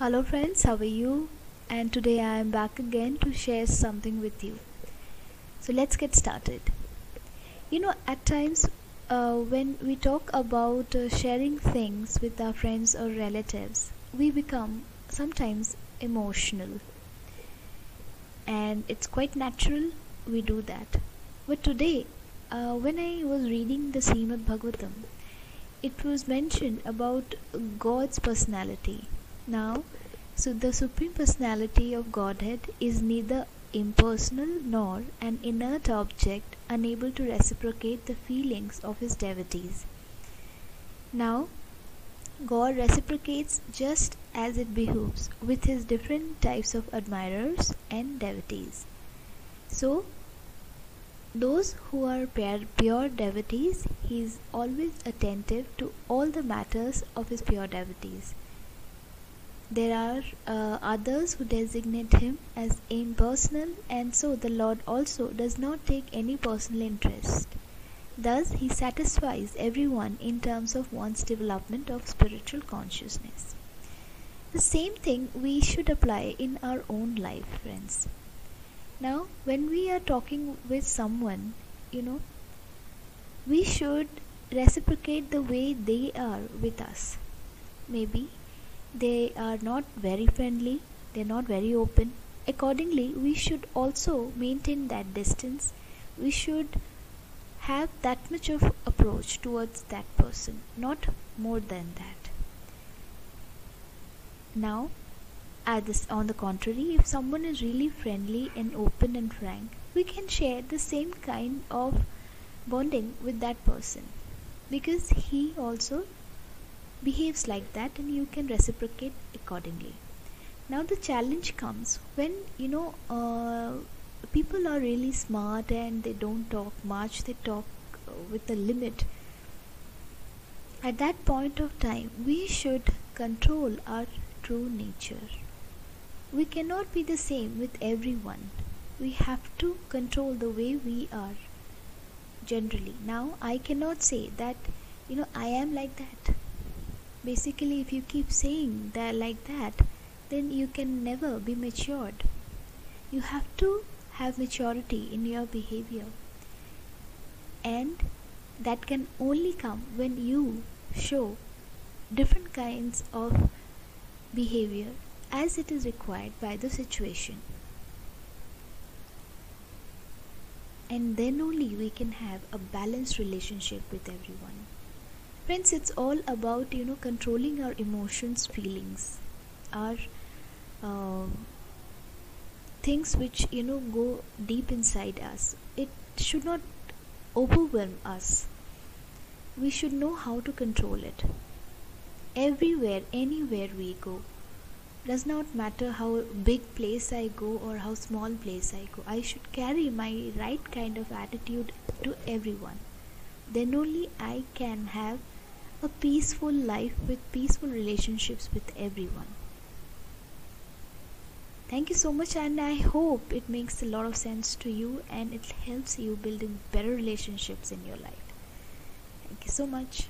Hello, friends, how are you? And today I am back again to share something with you. So, let's get started. You know, at times uh, when we talk about uh, sharing things with our friends or relatives, we become sometimes emotional, and it's quite natural we do that. But today, uh, when I was reading the Srimad Bhagavatam, it was mentioned about God's personality now, so the Supreme Personality of Godhead is neither impersonal nor an inert object unable to reciprocate the feelings of his devotees. Now, God reciprocates just as it behooves with his different types of admirers and devotees. So, those who are pure devotees, he is always attentive to all the matters of his pure devotees. There are uh, others who designate him as impersonal, and so the Lord also does not take any personal interest. Thus, he satisfies everyone in terms of one's development of spiritual consciousness. The same thing we should apply in our own life, friends. Now, when we are talking with someone, you know, we should reciprocate the way they are with us. Maybe they are not very friendly, they're not very open. Accordingly, we should also maintain that distance. We should have that much of approach towards that person, not more than that. Now, this, on the contrary, if someone is really friendly and open and frank, we can share the same kind of bonding with that person because he also behaves like that and you can reciprocate accordingly. Now the challenge comes when you know uh, people are really smart and they don't talk much they talk uh, with a limit. At that point of time we should control our true nature. We cannot be the same with everyone. We have to control the way we are generally. Now i cannot say that you know i am like that basically if you keep saying that like that then you can never be matured. You have to have maturity in your behavior. And that can only come when you show different kinds of behavior as it is required by the situation. And then only we can have a balanced relationship with everyone friends it's all about you know controlling our emotions feelings our uh, things which you know go deep inside us. It should not overwhelm us. We should know how to control it. Everywhere anywhere we go does not matter how big place i go or how small place i go i should carry my right kind of attitude to everyone. Then only i can have a peaceful life with peaceful relationships with everyone. Thank you so much, and I hope it makes a lot of sense to you and it helps you building better relationships in your life. Thank you so much.